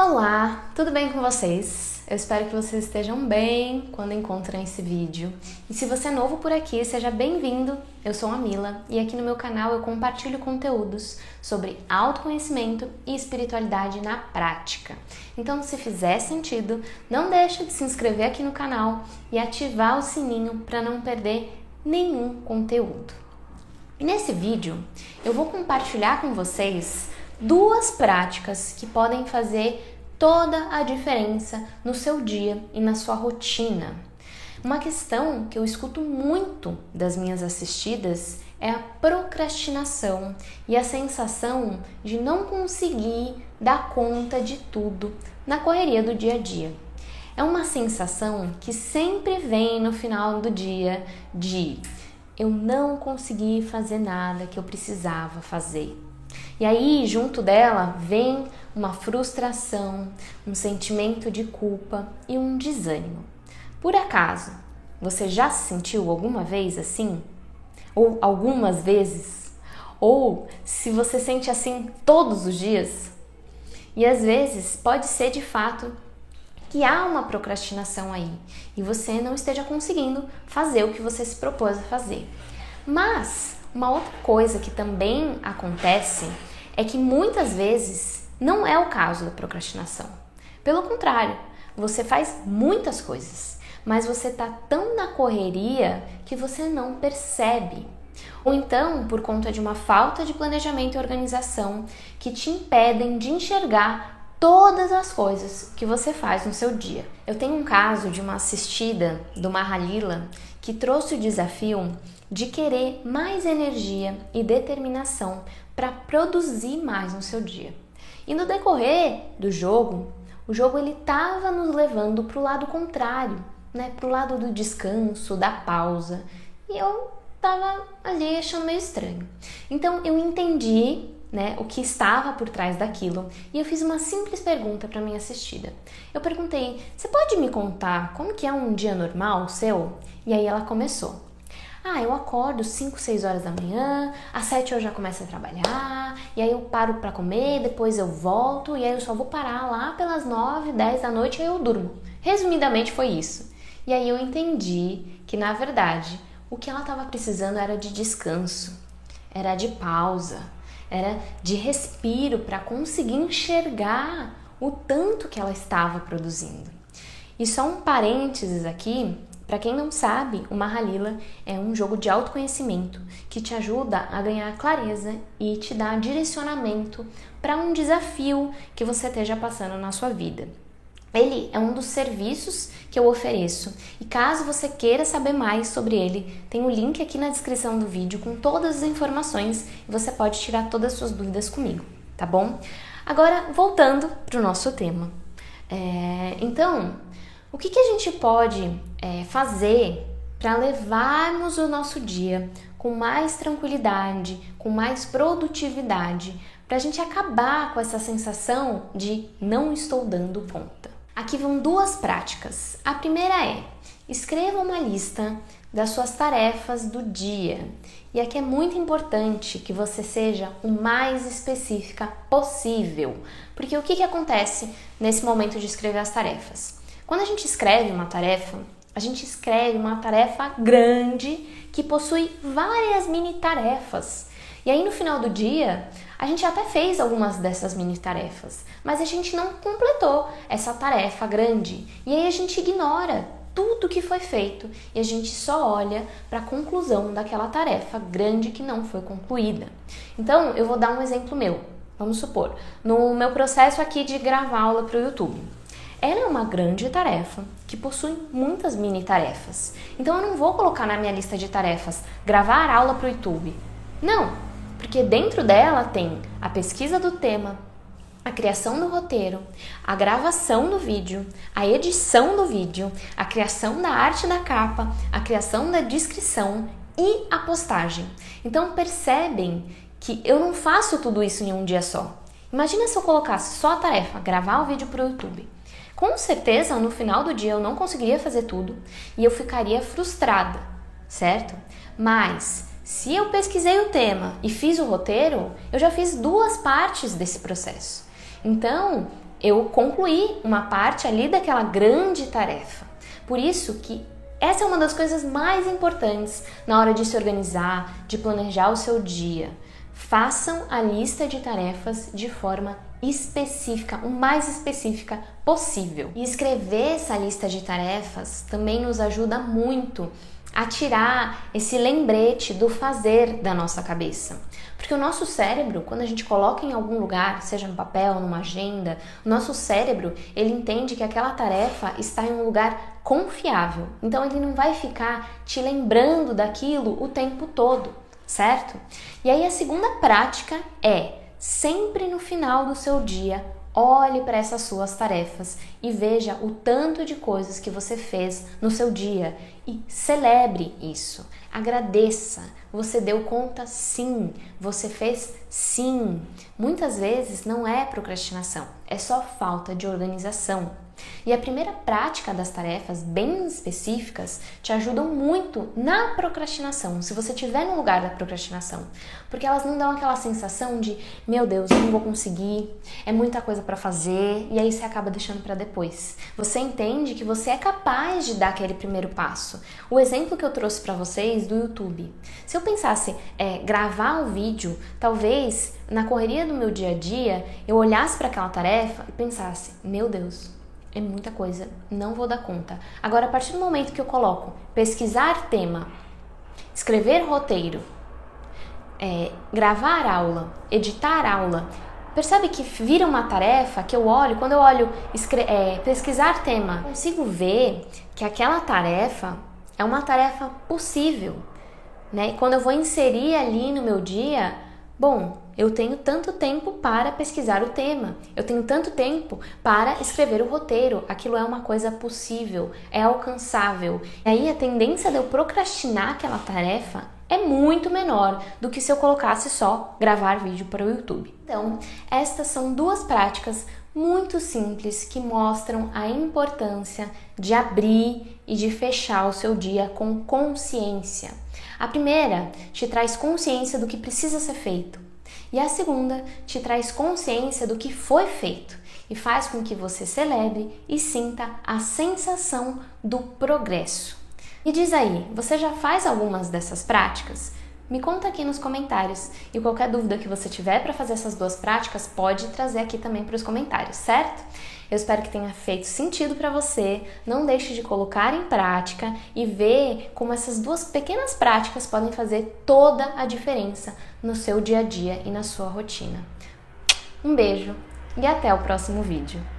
Olá, tudo bem com vocês? Eu espero que vocês estejam bem quando encontram esse vídeo. E se você é novo por aqui, seja bem-vindo. Eu sou a Mila e aqui no meu canal eu compartilho conteúdos sobre autoconhecimento e espiritualidade na prática. Então, se fizer sentido, não deixe de se inscrever aqui no canal e ativar o sininho para não perder nenhum conteúdo. E nesse vídeo eu vou compartilhar com vocês duas práticas que podem fazer toda a diferença no seu dia e na sua rotina. Uma questão que eu escuto muito das minhas assistidas é a procrastinação e a sensação de não conseguir dar conta de tudo na correria do dia a dia. É uma sensação que sempre vem no final do dia de eu não consegui fazer nada que eu precisava fazer. E aí, junto dela, vem uma frustração, um sentimento de culpa e um desânimo. Por acaso, você já se sentiu alguma vez assim? Ou algumas vezes? Ou se você sente assim todos os dias? E às vezes pode ser de fato que há uma procrastinação aí e você não esteja conseguindo fazer o que você se propôs a fazer. Mas uma outra coisa que também acontece é que muitas vezes não é o caso da procrastinação. Pelo contrário, você faz muitas coisas, mas você está tão na correria que você não percebe. Ou então, por conta de uma falta de planejamento e organização que te impedem de enxergar todas as coisas que você faz no seu dia. Eu tenho um caso de uma assistida do Mahalila que trouxe o desafio de querer mais energia e determinação para produzir mais no seu dia. E no decorrer do jogo, o jogo ele estava nos levando para o lado contrário, né? Para o lado do descanso, da pausa. E eu estava ali achando meio estranho. Então eu entendi né, o que estava por trás daquilo e eu fiz uma simples pergunta para minha assistida. Eu perguntei: "Você pode me contar como que é um dia normal seu?" E aí ela começou: ah, eu acordo 5, 6 horas da manhã, às 7 eu já começo a trabalhar, e aí eu paro para comer, depois eu volto, e aí eu só vou parar lá pelas 9, 10 da noite e aí eu durmo. Resumidamente foi isso. E aí eu entendi que na verdade o que ela estava precisando era de descanso, era de pausa, era de respiro para conseguir enxergar o tanto que ela estava produzindo. E só um parênteses aqui, para quem não sabe, o Mahalila é um jogo de autoconhecimento que te ajuda a ganhar clareza e te dá direcionamento para um desafio que você esteja passando na sua vida. Ele é um dos serviços que eu ofereço e caso você queira saber mais sobre ele, tem o um link aqui na descrição do vídeo com todas as informações e você pode tirar todas as suas dúvidas comigo, tá bom? Agora, voltando para o nosso tema. É, então, o que, que a gente pode é, fazer para levarmos o nosso dia com mais tranquilidade, com mais produtividade, para a gente acabar com essa sensação de não estou dando conta? Aqui vão duas práticas. A primeira é: escreva uma lista das suas tarefas do dia. E aqui é muito importante que você seja o mais específica possível, porque o que, que acontece nesse momento de escrever as tarefas? Quando a gente escreve uma tarefa, a gente escreve uma tarefa grande que possui várias mini tarefas. E aí no final do dia, a gente até fez algumas dessas mini tarefas, mas a gente não completou essa tarefa grande. E aí a gente ignora tudo que foi feito e a gente só olha para a conclusão daquela tarefa grande que não foi concluída. Então, eu vou dar um exemplo meu. Vamos supor, no meu processo aqui de gravar aula para o YouTube. Ela é uma grande tarefa que possui muitas mini tarefas. Então eu não vou colocar na minha lista de tarefas gravar aula para o YouTube. Não, porque dentro dela tem a pesquisa do tema, a criação do roteiro, a gravação do vídeo, a edição do vídeo, a criação da arte da capa, a criação da descrição e a postagem. Então percebem que eu não faço tudo isso em um dia só. Imagina se eu colocasse só a tarefa gravar o vídeo para o YouTube. Com certeza, no final do dia eu não conseguiria fazer tudo e eu ficaria frustrada, certo? Mas se eu pesquisei o tema e fiz o roteiro, eu já fiz duas partes desse processo. Então, eu concluí uma parte ali daquela grande tarefa. Por isso que essa é uma das coisas mais importantes na hora de se organizar, de planejar o seu dia. Façam a lista de tarefas de forma específica, o mais específica possível. E escrever essa lista de tarefas também nos ajuda muito a tirar esse lembrete do fazer da nossa cabeça. Porque o nosso cérebro, quando a gente coloca em algum lugar, seja no papel, numa agenda, o nosso cérebro, ele entende que aquela tarefa está em um lugar confiável. Então ele não vai ficar te lembrando daquilo o tempo todo, certo? E aí a segunda prática é sempre no final do seu dia Olhe para essas suas tarefas e veja o tanto de coisas que você fez no seu dia e celebre isso. Agradeça. Você deu conta sim, você fez sim. Muitas vezes não é procrastinação, é só falta de organização. E a primeira prática das tarefas bem específicas te ajudam muito na procrastinação, se você estiver no lugar da procrastinação, porque elas não dão aquela sensação de, meu Deus, eu não vou conseguir, é muita coisa para fazer, e aí você acaba deixando para depois. Você entende que você é capaz de dar aquele primeiro passo. O exemplo que eu trouxe para vocês do YouTube. Se eu pensasse é, gravar um vídeo, talvez na correria do meu dia a dia eu olhasse para aquela tarefa e pensasse, meu Deus, é muita coisa, não vou dar conta. Agora, a partir do momento que eu coloco pesquisar tema, escrever roteiro, é, gravar aula, editar aula, percebe que vira uma tarefa que eu olho, quando eu olho é, pesquisar tema, consigo ver que aquela tarefa é uma tarefa possível. Né? E quando eu vou inserir ali no meu dia, bom, eu tenho tanto tempo para pesquisar o tema, eu tenho tanto tempo para escrever o roteiro. Aquilo é uma coisa possível, é alcançável. E aí a tendência de eu procrastinar aquela tarefa é muito menor do que se eu colocasse só gravar vídeo para o YouTube. Então, estas são duas práticas muito simples que mostram a importância de abrir e de fechar o seu dia com consciência. A primeira te traz consciência do que precisa ser feito. E a segunda te traz consciência do que foi feito e faz com que você celebre e sinta a sensação do progresso. E diz aí, você já faz algumas dessas práticas? Me conta aqui nos comentários e qualquer dúvida que você tiver para fazer essas duas práticas pode trazer aqui também para os comentários, certo? Eu espero que tenha feito sentido para você. Não deixe de colocar em prática e ver como essas duas pequenas práticas podem fazer toda a diferença no seu dia a dia e na sua rotina. Um beijo e até o próximo vídeo.